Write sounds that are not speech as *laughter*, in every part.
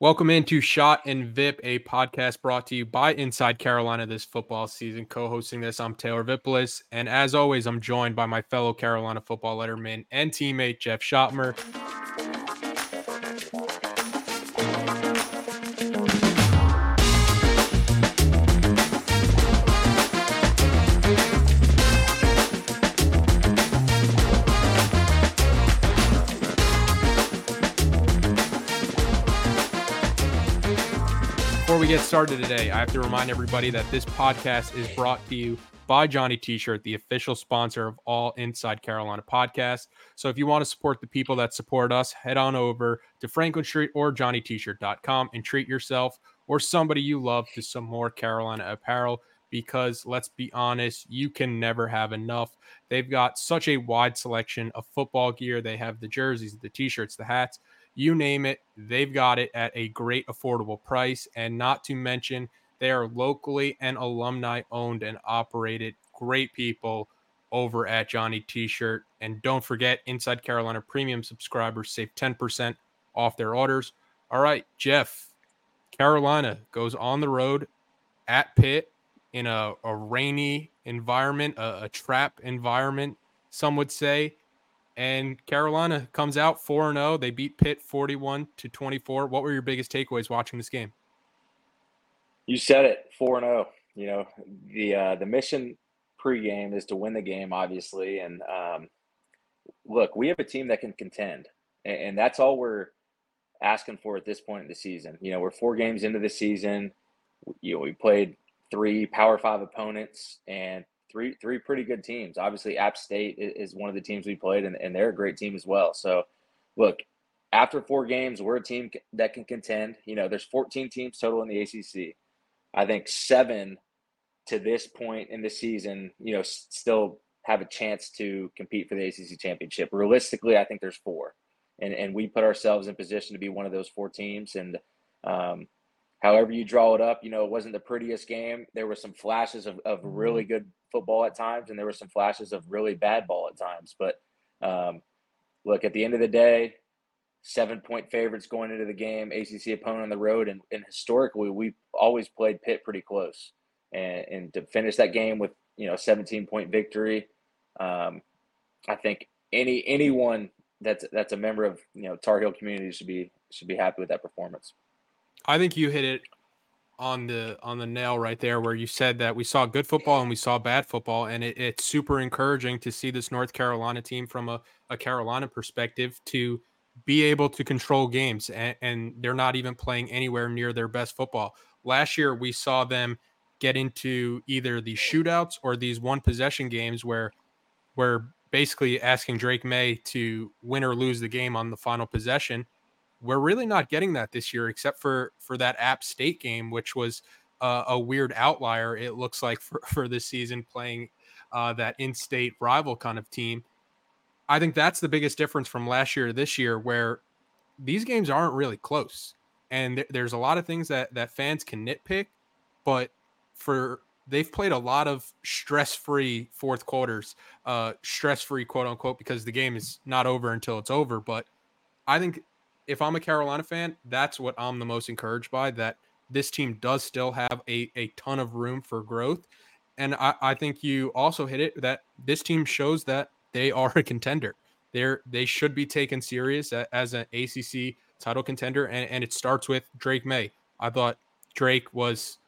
Welcome into Schoett and Vipp, a podcast brought to you by Inside Carolina this football season. Co-hosting this, I'm Taylor Vippolis, and as always, I'm joined by my fellow Carolina football letterman and teammate Jeff Schoettmer. We get started today, I have to remind everybody that this podcast is brought to you by Johnny T-shirt, the official sponsor of all Inside Carolina podcasts. So if you want to support the people that support us, head on over to Franklin Street or johnnytshirt.com and treat yourself or somebody you love to some more Carolina apparel because let's be honest, you can never have enough. They've got such a wide selection of football gear. They have the jerseys, the t-shirts, the hats, you name it, they've got it at a great affordable price. And not to mention, they are locally and alumni owned and operated. Great people over at Johnny T shirt. And don't forget, Inside Carolina premium subscribers save 10% off their orders. All right, Jeff, Carolina goes on the road at Pitt in a, a rainy environment, a, a trap environment, some would say and Carolina comes out 4 0. They beat Pitt 41 to 24. What were your biggest takeaways watching this game? You said it, 4 0. You know, the uh, the mission pregame is to win the game, obviously. And um, look, we have a team that can contend, and, and that's all we're asking for at this point in the season. You know, we're four games into the season. You know, we played three Power Five opponents, and three three pretty good teams. Obviously, App State is one of the teams we played, and, and they're a great team as well. So, look, after four games, we're a team that can contend. You know, there's 14 teams total in the ACC. I think seven to this point in the season, you know, still have a chance to compete for the ACC championship. Realistically, I think there's four, and and we put ourselves in position to be one of those four teams. And um, however you draw it up, you know, it wasn't the prettiest game. There were some flashes of, of really mm-hmm. good football at times, and there were some flashes of really bad ball at times. But um, look, at the end of the day, seven point favorites going into the game, ACC opponent on the road, and, and historically we've always played Pitt pretty close. And, and to finish that game with you know 17 point victory, um, I think any anyone that's that's a member of you know Tar Heel community should be should be happy with that performance. I think you hit it on the on the nail right there where you said that we saw good football and we saw bad football and it, it's super encouraging to see this north carolina team from a, a carolina perspective to be able to control games and, and, they're not even playing anywhere near their best football. Last year we saw them get into either these shootouts or these one possession games where where basically asking Drake Maye to win or lose the game on the final possession we're really not getting that this year, except for for that App State game, which was uh, a weird outlier. It looks like *laughs* for for this season playing uh, that in-state rival kind of team. I think that's the biggest difference from last year to this year, where these games aren't really close, and th- there's a lot of things that that fans can nitpick, but for they've played a lot of stress-free fourth quarters, uh, stress-free quote unquote, because the game is not over until it's over. But I think if I'm a Carolina fan, that's what I'm the most encouraged by that this team does still have a, a ton of room for growth. And I, I think you also hit it that this team shows that they are a contender. They're they should be taken serious as an ACC title contender, and, and it starts with Drake Maye. I thought Drake was,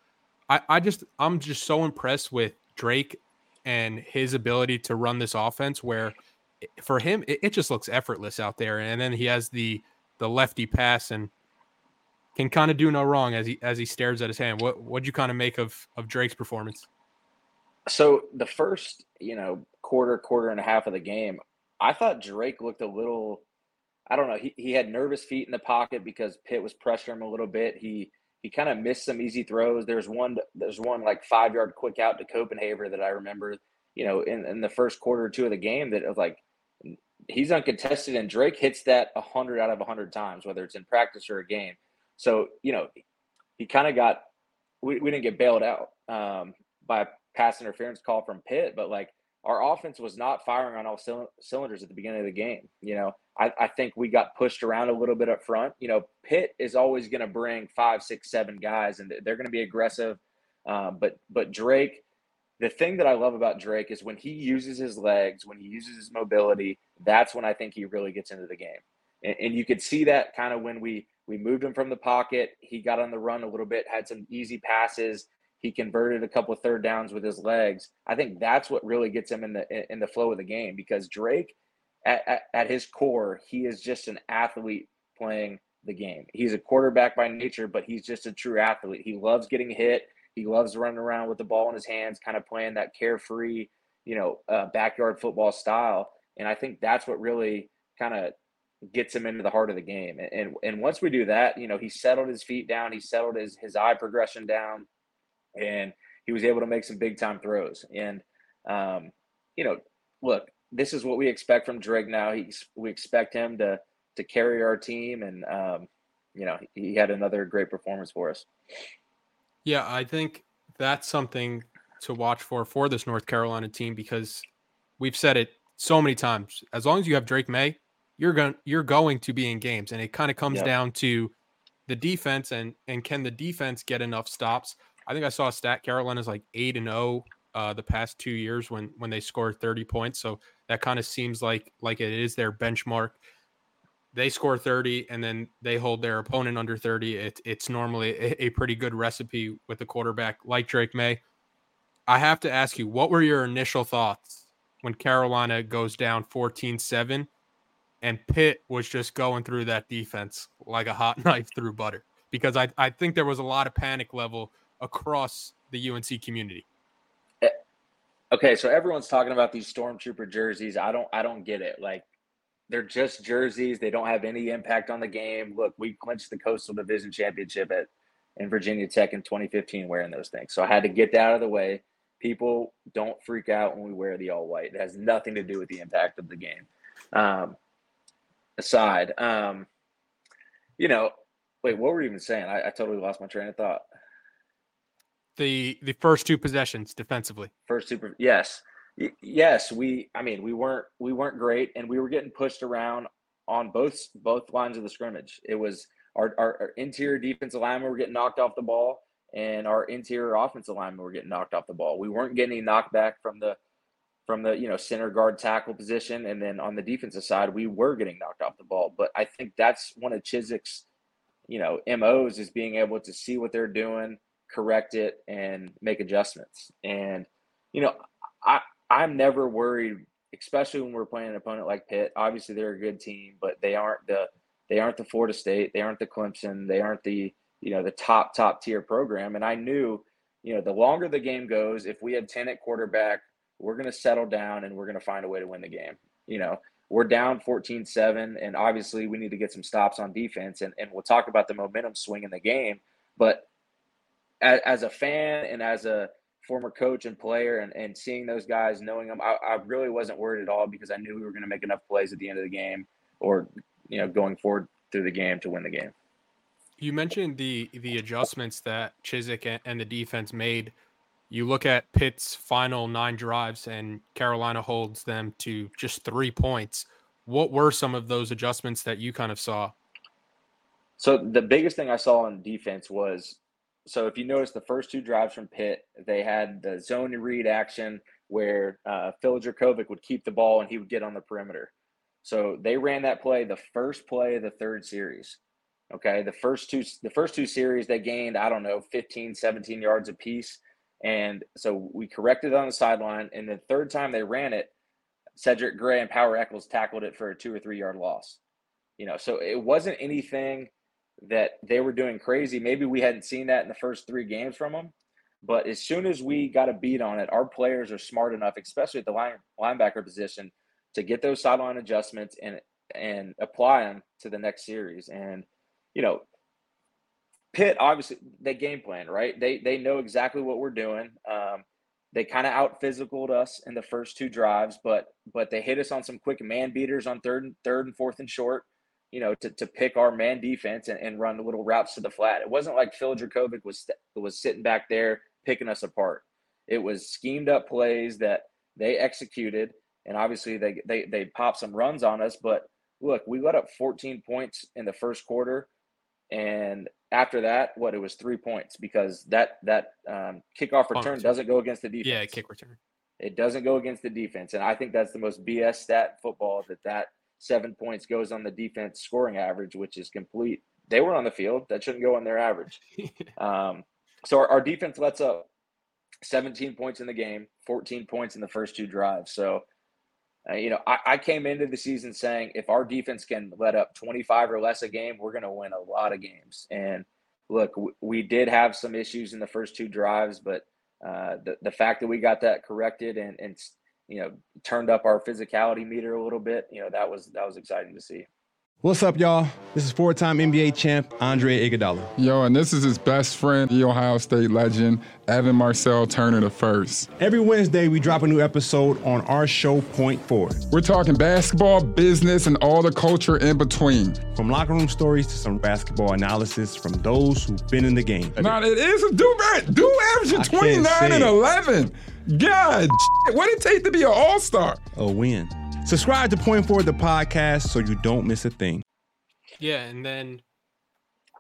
I, I just I'm just so impressed with Drake and his ability to run this offense. Where for him it, it just looks effortless out there, and then he has the the lefty pass and can kind of do no wrong as he as he stares at his hand. What what'd you kind of make of of Drake's performance? So the first, you know, quarter, quarter and a half of the game, I thought Drake looked a little I don't know, he, he had nervous feet in the pocket because Pitt was pressuring him a little bit. He he kind of missed some easy throws. There's one there's one like five yard quick out to Copenhaver that I remember, you know, in, in the first quarter or two of the game that was like he's uncontested and Drake hits that hundred out of hundred times, whether it's in practice or a game. So, you know, he kind of got we, we didn't get bailed out um, by a pass interference call from Pitt, but like our offense was not firing on all cylinders at the beginning of the game. You know, I, I think we got pushed around a little bit up front. You know, Pitt is always going to bring five, six, seven guys, and they're going to be aggressive. Um, but but Drake, the thing that I love about Drake is when he uses his legs, when he uses his mobility, that's when I think he really gets into the game. And, and you could see that kind of when we we moved him from the pocket. He got on the run a little bit, had some easy passes. He converted a couple of third downs with his legs. I think that's what really gets him in the in the flow of the game because Drake, at, at, at his core, he is just an athlete playing the game. He's a quarterback by nature, but he's just a true athlete. He loves getting hit. He loves running around with the ball in his hands, kind of playing that carefree, you know, uh, backyard football style. And I think that's what really kind of gets him into the heart of the game. And, and and once we do that, you know, he settled his feet down, he settled his his eye progression down, and he was able to make some big time throws. And um, you know, look, this is what we expect from Drake now. He's we expect him to to carry our team, and um, you know, he had another great performance for us. Yeah, I think that's something to watch for for this North Carolina team because we've said it so many times. As long as you have Drake Maye, you're going you're going to be in games, and it kind of comes yep. down to the defense and and can the defense get enough stops? I think I saw a stat Carolina's like eight and zero oh, uh, the past two years when when they score 30 points. So that kind of seems like like it is their benchmark. They score 30 and then they hold their opponent under 30. It, it's normally a, a pretty good recipe with a quarterback like Drake Maye I have to ask you, what were your initial thoughts when Carolina goes down 14 7 and Pitt was just going through that defense like a hot *laughs* knife through butter? Because I, I think there was a lot of panic level across the UNC community. Eh, okay, so everyone's talking about these stormtrooper jerseys. I don't I don't get it. Like they're just jerseys. They don't have any impact on the game. Look, we clinched the Coastal Division Championship at in Virginia Tech in 2015 wearing those things. So I had to get that out of the way. People don't freak out when we wear the all white. It has nothing to do with the impact of the game. Um, aside, um, you know, wait, what were you even saying? I, I totally lost my train of thought the the first two possessions defensively. First two, yes, yes. We, I mean, we weren't we weren't great, and we were getting pushed around on both both lines of the scrimmage. It was our, our, our interior defensive linemen were getting knocked off the ball, and our interior offensive linemen were getting knocked off the ball. We weren't getting any knockback from the from the you know center guard tackle position, and then on the defensive side, we were getting knocked off the ball. But I think that's one of Chizik's you know MOs is being able to see what they're doing correct it and make adjustments. And you know, I I'm never worried, especially when we're playing an opponent like Pitt. Obviously, they're a good team, but they aren't the they aren't the Florida State, they aren't the Clemson, they aren't the you know the top top tier program. And I knew, you know, the longer the game goes, if we had ten at quarterback, we're going to settle down and we're going to find a way to win the game. You know, we're down 14-7 and obviously we need to get some stops on defense and, and we'll talk about the momentum swing in the game but as, as a fan and as a former coach and player and, and seeing those guys, knowing them, I, I really wasn't worried at all because I knew we were going to make enough plays at the end of the game or, you know, going forward through the game to win the game. You mentioned the the adjustments that Chizik and the defense made. You look at Pitt's final nine drives, and Carolina holds them to just three points. What were some of those adjustments that you kind of saw? So the biggest thing I saw on defense was so if you notice the first two drives from Pitt, they had the zone read action where uh, Phil Jurkovec would keep the ball and he would get on the perimeter. So they ran that play the first play of the third series. Okay, the first two the first two series they gained I don't know 15 17 yards apiece and so we corrected on the sideline and the third time they ran it Cedric Gray and Power Echols tackled it for a 2 or 3 yard loss. You know, so it wasn't anything that they were doing crazy. Maybe we hadn't seen that in the first three games from them. But as soon as we got a beat on it, our players are smart enough, especially at the line, linebacker position, to get those sideline adjustments and and apply them to the next series. And you know, Pitt obviously they game plan right. They they know exactly what we're doing. Um, they kind of out physicaled us in the first two drives, but but they hit us on some quick man beaters on third and third and fourth and short. You know, to, to pick our man defense and, and run little routes to the flat. It wasn't like Phil Jurkovec was was sitting back there picking us apart. It was schemed up plays that they executed, and obviously they they they popped some runs on us. But look, we let up 14 points in the first quarter, and after that, what it was three points because that that um, kickoff return, return doesn't go against the defense. Yeah, kick return. It doesn't go against the defense, and I think that's the most BS stat football that that seven points goes on the defense scoring average, which is complete. They were on the field. That shouldn't go on their average. *laughs* um, so our, our defense lets up 17 points in the game, 14 points in the first two drives. So, uh, you know, I, I, came into the season saying if our defense can let up 25 or less a game, we're going to win a lot of games. And look, w- we did have some issues in the first two drives, but uh, the, the fact that we got that corrected and, and, you know, turned up our physicality meter a little bit, you know, that was, that was exciting to see. What's up, y'all? This is four time NBA champ Andre Iguodala. Yo, and this is his best friend, the Ohio State legend, Evan Marcel Turner the first. Every Wednesday, we drop a new episode on our show, Four. We're talking basketball, business, and all the culture in between. From locker room stories to some basketball analysis from those who've been in the game. Now, it is a do do averaging 29 and 11. God, what did it take to be an all star? A win. Subscribe to Point Forward the podcast so you don't miss a thing. Yeah, and then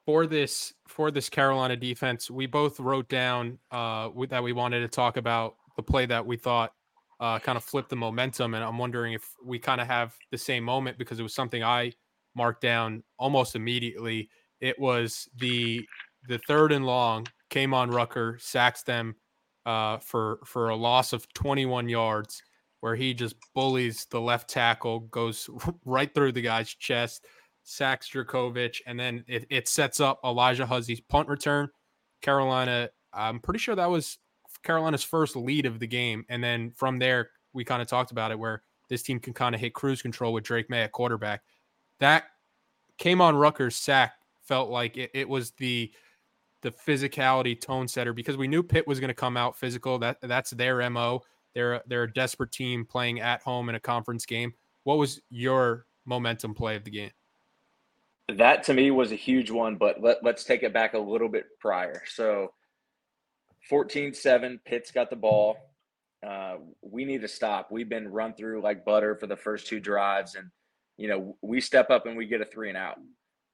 for this for this Carolina defense, we both wrote down uh, that we wanted to talk about the play that we thought uh, kind of flipped the momentum, and I'm wondering if we kind of have the same moment because it was something I marked down almost immediately. It was the the third and long Kaimon Rucker sacks them uh, for for a loss of 21 yards where he just bullies the left tackle, goes *laughs* right through the guy's chest, sacks Jurkovec, and then it, it sets up Alijah Huzzie's punt return. Carolina, I'm pretty sure that was Carolina's first lead of the game. And then from there, we kind of talked about it where this team can kind of hit cruise control with Drake Maye at quarterback. That Kaimon Rucker's sack felt like it, it was the the physicality tone setter because we knew Pitt was going to come out physical. That that's their mo. They're they're a desperate team playing at home in a conference game. What was your momentum play of the game? That to me was a huge one, but let, let's take it back a little bit prior. So 14-7, Pitt's got the ball. Uh, we need to stop. We've been run through like butter for the first two drives, and you know we step up and we get a three and out.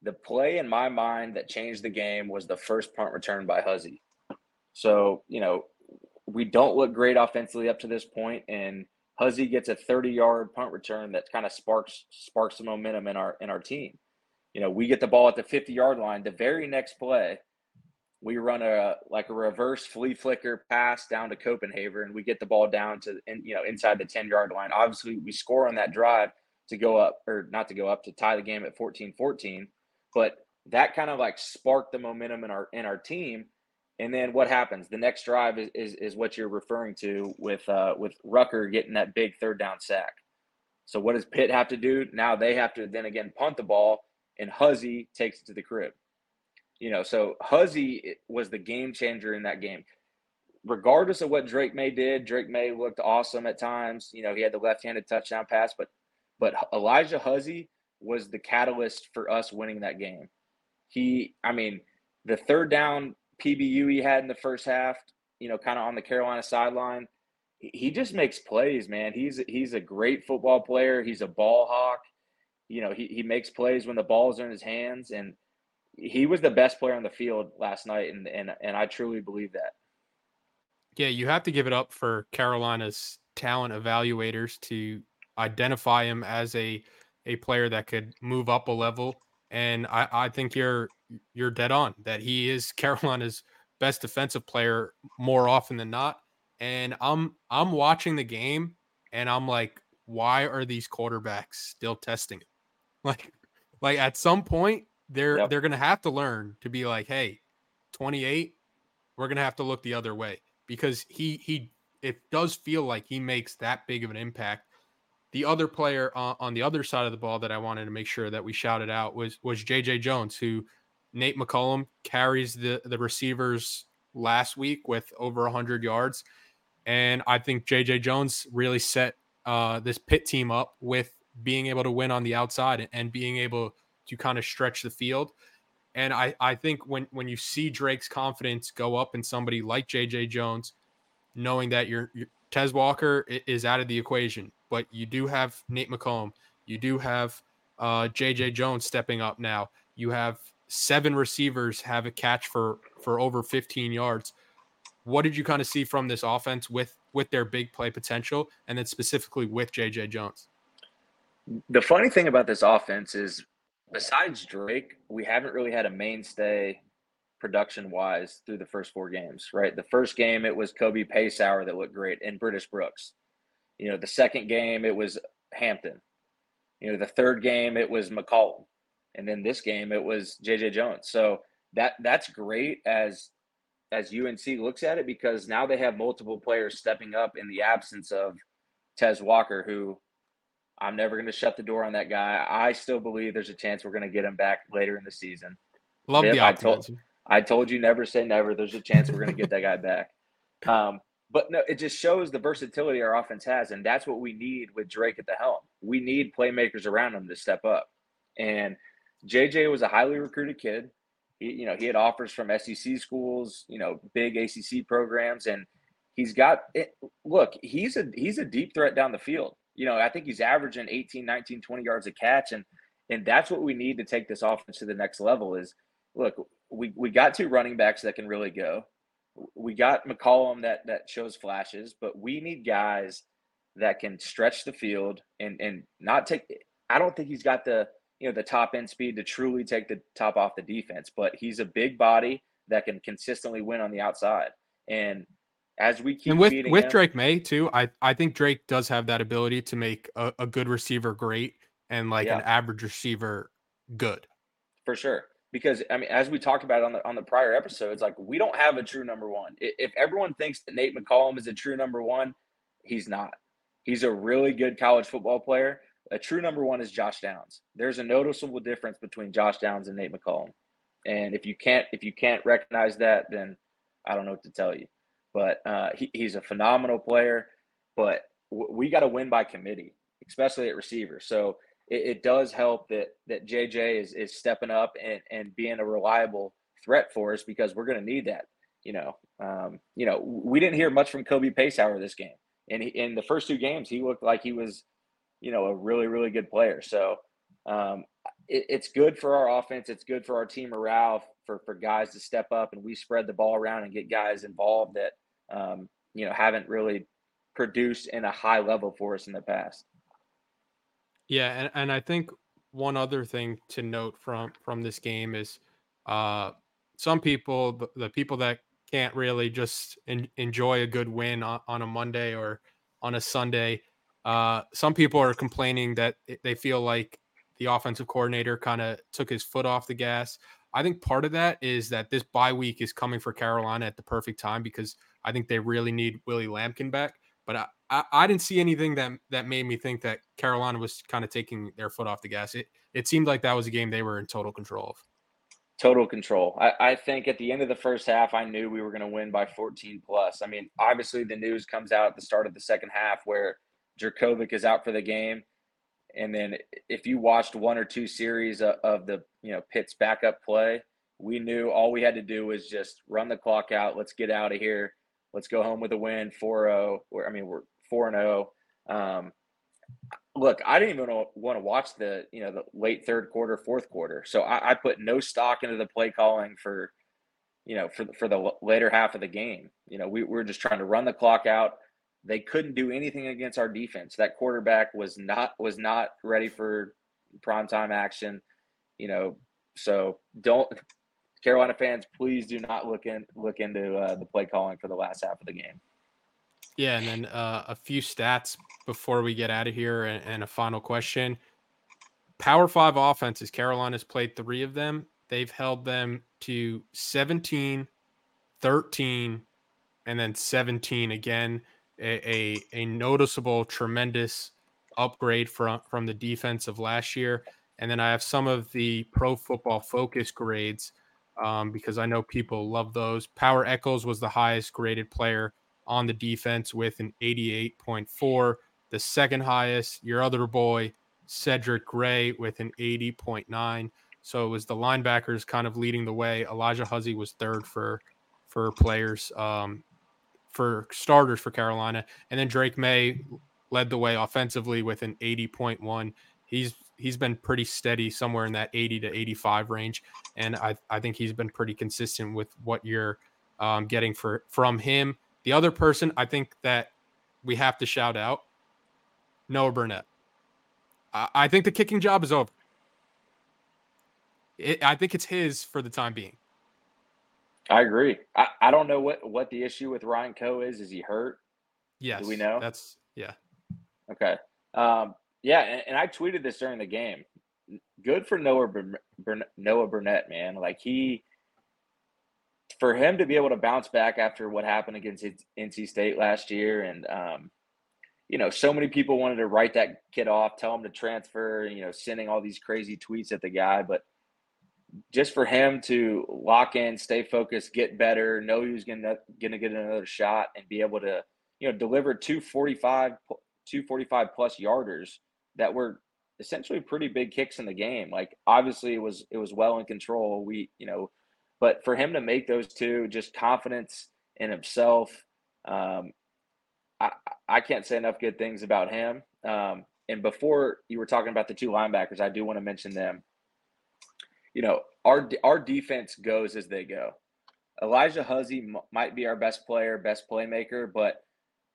The play in my mind that changed the game was the first punt return by Huzzie. So you know we don't look great offensively up to this point, and Huzzie gets a 30 yard punt return that kind of sparks sparks the momentum in our in our team. You know, we get the ball at the 50 yard line. The very next play, we run a like a reverse flea flicker pass down to Copenhaver, and we get the ball down to and you know inside the 10 yard line. Obviously, we score on that drive to go up or not to go up to tie the game at 14-14, but that kind of like sparked the momentum in our in our team and then what happens? The next drive is, is, is what you're referring to with uh, with Rucker getting that big third down sack. So what does Pitt have to do? Now they have to then again punt the ball, and Huzzie takes it to the crib. You know, so Huzzie was the game changer in that game. Regardless of what Drake Maye did, Drake Maye looked awesome at times. You know, he had the left-handed touchdown pass, but but Alijah Huzzie was the catalyst for us winning that game. He, I mean, the third down PBU he had in the first half, you know, kind of on the Carolina sideline. He just makes plays, man. He's he's a great football player. He's a ball hawk. You know, he, he makes plays when the ball's are in his hands, and he was the best player on the field last night, and and and I truly believe that. Yeah, you have to give it up for Carolina's talent evaluators to identify him as a a player that could move up a level. And I, I think you're you're dead on that he is *laughs* Carolina's best defensive player more often than not. And I'm I'm watching the game and I'm like, why are these quarterbacks still testing it? *laughs* Like, like at some point they're yep. they're gonna have to learn to be like, hey, 28, we're gonna have to look the other way because he he it does feel like he makes that big of an impact. The other player on, on the other side of the ball that I wanted to make sure that we shouted out was was JJ Jones, who Nate McCollum carries the the receivers last week with over 100 yards, and I think JJ Jones really set uh, this Pitt team up with being able to win on the outside and being able to kind of stretch the field. And I, I think when when you see Drake's confidence go up in somebody like JJ Jones, knowing that your, your Tez Walker is out of the equation, but you do have Nate McCollum, you do have uh, JJ Jones stepping up now. You have seven receivers have a catch for for over 15 yards. What did you kind of see from this offense with with their big play potential, and then specifically with JJ Jones? The funny thing about this offense is besides Drake, we haven't really had a mainstay production wise through the first four games, right? The first game, it was Kobe Paysour that looked great and British Brooks. You know, the second game, it was Hampton. You know, the third game, it was McCollum. And then this game, it was JJ Jones. So that that's great as as UNC looks at it because now they have multiple players stepping up in the absence of Tez Walker, who I'm never going to shut the door on that guy. I still believe there's a chance we're going to get him back later in the season. Love the optimism. I told, I told you never say never. There's a chance we're going to get that guy back. *laughs* Um, but no, it just shows the versatility our offense has, and that's what we need with Drake at the helm. We need playmakers around him to step up. And JJ was a highly recruited kid. He, you know, he had offers from SEC schools, you know, big ACC programs, and he's got it. Look, he's a he's a deep threat down the field you know, I think he's averaging 18, 19, 20 yards a catch. And and that's what we need to take this offense to the next level is look, we, we got two running backs that can really go. We got McCollum that that shows flashes, but we need guys that can stretch the field and and not take I don't think he's got the you know the top end speed to truly take the top off the defense, but he's a big body that can consistently win on the outside. And as we keep and with with him, Drake Maye too, I I think Drake does have that ability to make a, a good receiver great and like yeah. an average receiver good. For sure. Because I mean, as we talked about on the on the prior episodes, like we don't have a true number one. If everyone thinks that Nate McCollum is a true number one, he's not. He's a really good college football player. A true number one is Josh Downs. There's a noticeable difference between Josh Downs and Nate McCollum. And if you can't if you can't recognize that, then I don't know what to tell you but uh, he, he's a phenomenal player. But w- we got to win by committee, especially at receiver. So it, it, does help that that JJ is is stepping up and and being a reliable threat for us because we're going to need that. You know, um, you know, we didn't hear much from Kobe Paysour this game, and he, in the first two games, he looked like he was, you know, a really really good player. So um, it, it's good for our offense. It's good for our team morale for for guys to step up and we spread the ball around and get guys involved that um, you know, haven't really produced in a high level for us in the past. Yeah, and, and I think one other thing to note from from this game is uh, some people, the, the people that can't really just in, enjoy a good win on, on, a Monday or on a Sunday, uh, some people are complaining that they feel like the offensive coordinator kind of took his foot off the gas. I think part of that is that this bye week is coming for Carolina at the perfect time because I think they really need Willie Lampkin back. But I, I, didn't see anything that that made me think that Carolina was kind of taking their foot off the gas. It it seemed like that was a game they were in total control of. Total control. I, I think at the end of the first half, I knew we were going to win by 14 plus. I mean, obviously the news comes out at the start of the second half where Jurkovec is out for the game. And then if you watched one or two series of, of the you know Pitt's backup play, we knew all we had to do was just run the clock out. Let's get out of here. Let's go home with a win, 4-0. I mean, we're 4 and 0. Um, look, I didn't even want to watch the you know the late third quarter, fourth quarter. So I, I put no stock into the play calling for you know for for the later half of the game. You know, we, we were just trying to run the clock out. They couldn't do anything against our defense. That quarterback was not was not ready for prime time action. You know, so don't Carolina fans, please do not look in look into uh, the play calling for the last half of the game. Yeah, and then uh, a few stats before we get out of here, and, and a final question. Power five offenses. Carolina's played three of them. They've held them to 17, 13, and then 17 again. A, a, a noticeable, tremendous upgrade from from the defense of last year. And then I have some of the pro football focus grades um, because I know people love those. Power Echols was the highest graded player on the defense with an 88.4. The second highest, your other boy, Cedric Gray, with an 80.9. So it was the linebackers kind of leading the way. Alijah Huzzie was third for for players, um, for starters for Carolina, and then Drake Maye led the way offensively with an 80.1. He's he's been pretty steady somewhere in that 80 to 85 range, and I I think he's been pretty consistent with what you're um, getting for from him. The other person I think that we have to shout out, Noah Burnett. I, I think the kicking job is over. It, I think it's his for the time being. I agree. I, I don't know what, what the issue with Ryan Coe is. Is he hurt? Yes. Do we know? That's yeah. Okay. Um, yeah, and, and, I tweeted this during the game. Good for Noah Burn- Noah Burnett, man. Like he, for him to be able to bounce back after what happened against NC State last year, and um, you know, so many people wanted to write that kid off, tell him to transfer, you know, sending all these crazy tweets at the guy, but just for him to lock in, stay focused, get better, know he was gonna gonna get another shot, and be able to, you know, deliver 245, 245 plus yarders that were essentially pretty big kicks in the game. Like obviously it was it was well in control. We, you know, but for him to make those two, just confidence in himself, um, I, I can't say enough good things about him. Um, and before you were talking about the two linebackers, I do want to mention them. You know, our our defense goes as they go. Alijah Huzzie m- might be our best player, best playmaker, but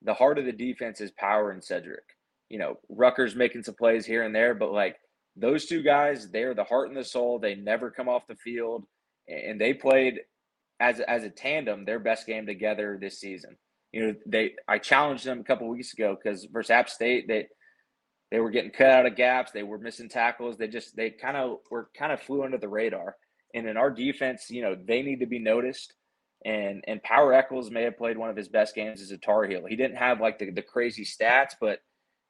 the heart of the defense is Power and Cedric you know, Rucker's making some plays here and there, but like those two guys, they're the heart and the soul. They never come off the field, and they played as as a tandem their best game together this season. You know, they I challenged them a couple weeks ago because versus App State they they were getting cut out of gaps, they were missing tackles, they just they kind of were kind of flew under the radar. And in our defense, you know, they need to be noticed. And and Power Echols may have played one of his best games as a Tar Heel. He didn't have like the, the crazy stats, but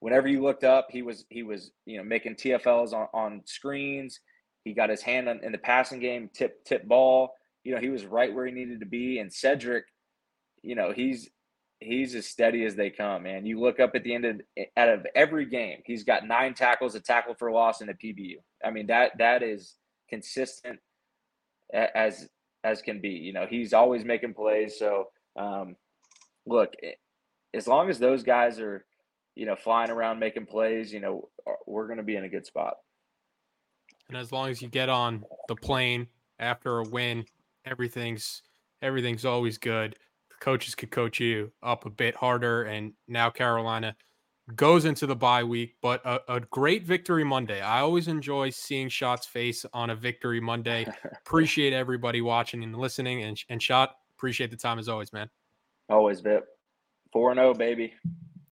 whenever you looked up, he was he was you know making TFLs on, on screens. He got his hand on, in the passing game, tip tip ball. You know he was right where he needed to be. And Cedric, you know he's he's as steady as they come. Man, you look up at the end of out of every game, he's got nine tackles, a tackle for loss, and a PBU. I mean that that is consistent as as can be. You know he's always making plays. So um, look, as long as those guys are you know, flying around making plays, you know, we're going to be in a good spot. And as long as you get on the plane after a win, everything's everything's always good. The coaches could coach you up a bit harder, and now Carolina goes into the bye week, but a, a great victory Monday. I always enjoy seeing Schoett's face on a victory Monday. *laughs* appreciate everybody watching and listening, and and Schoett appreciate the time as always, man. Always, Vipp. Four and zero, oh, baby.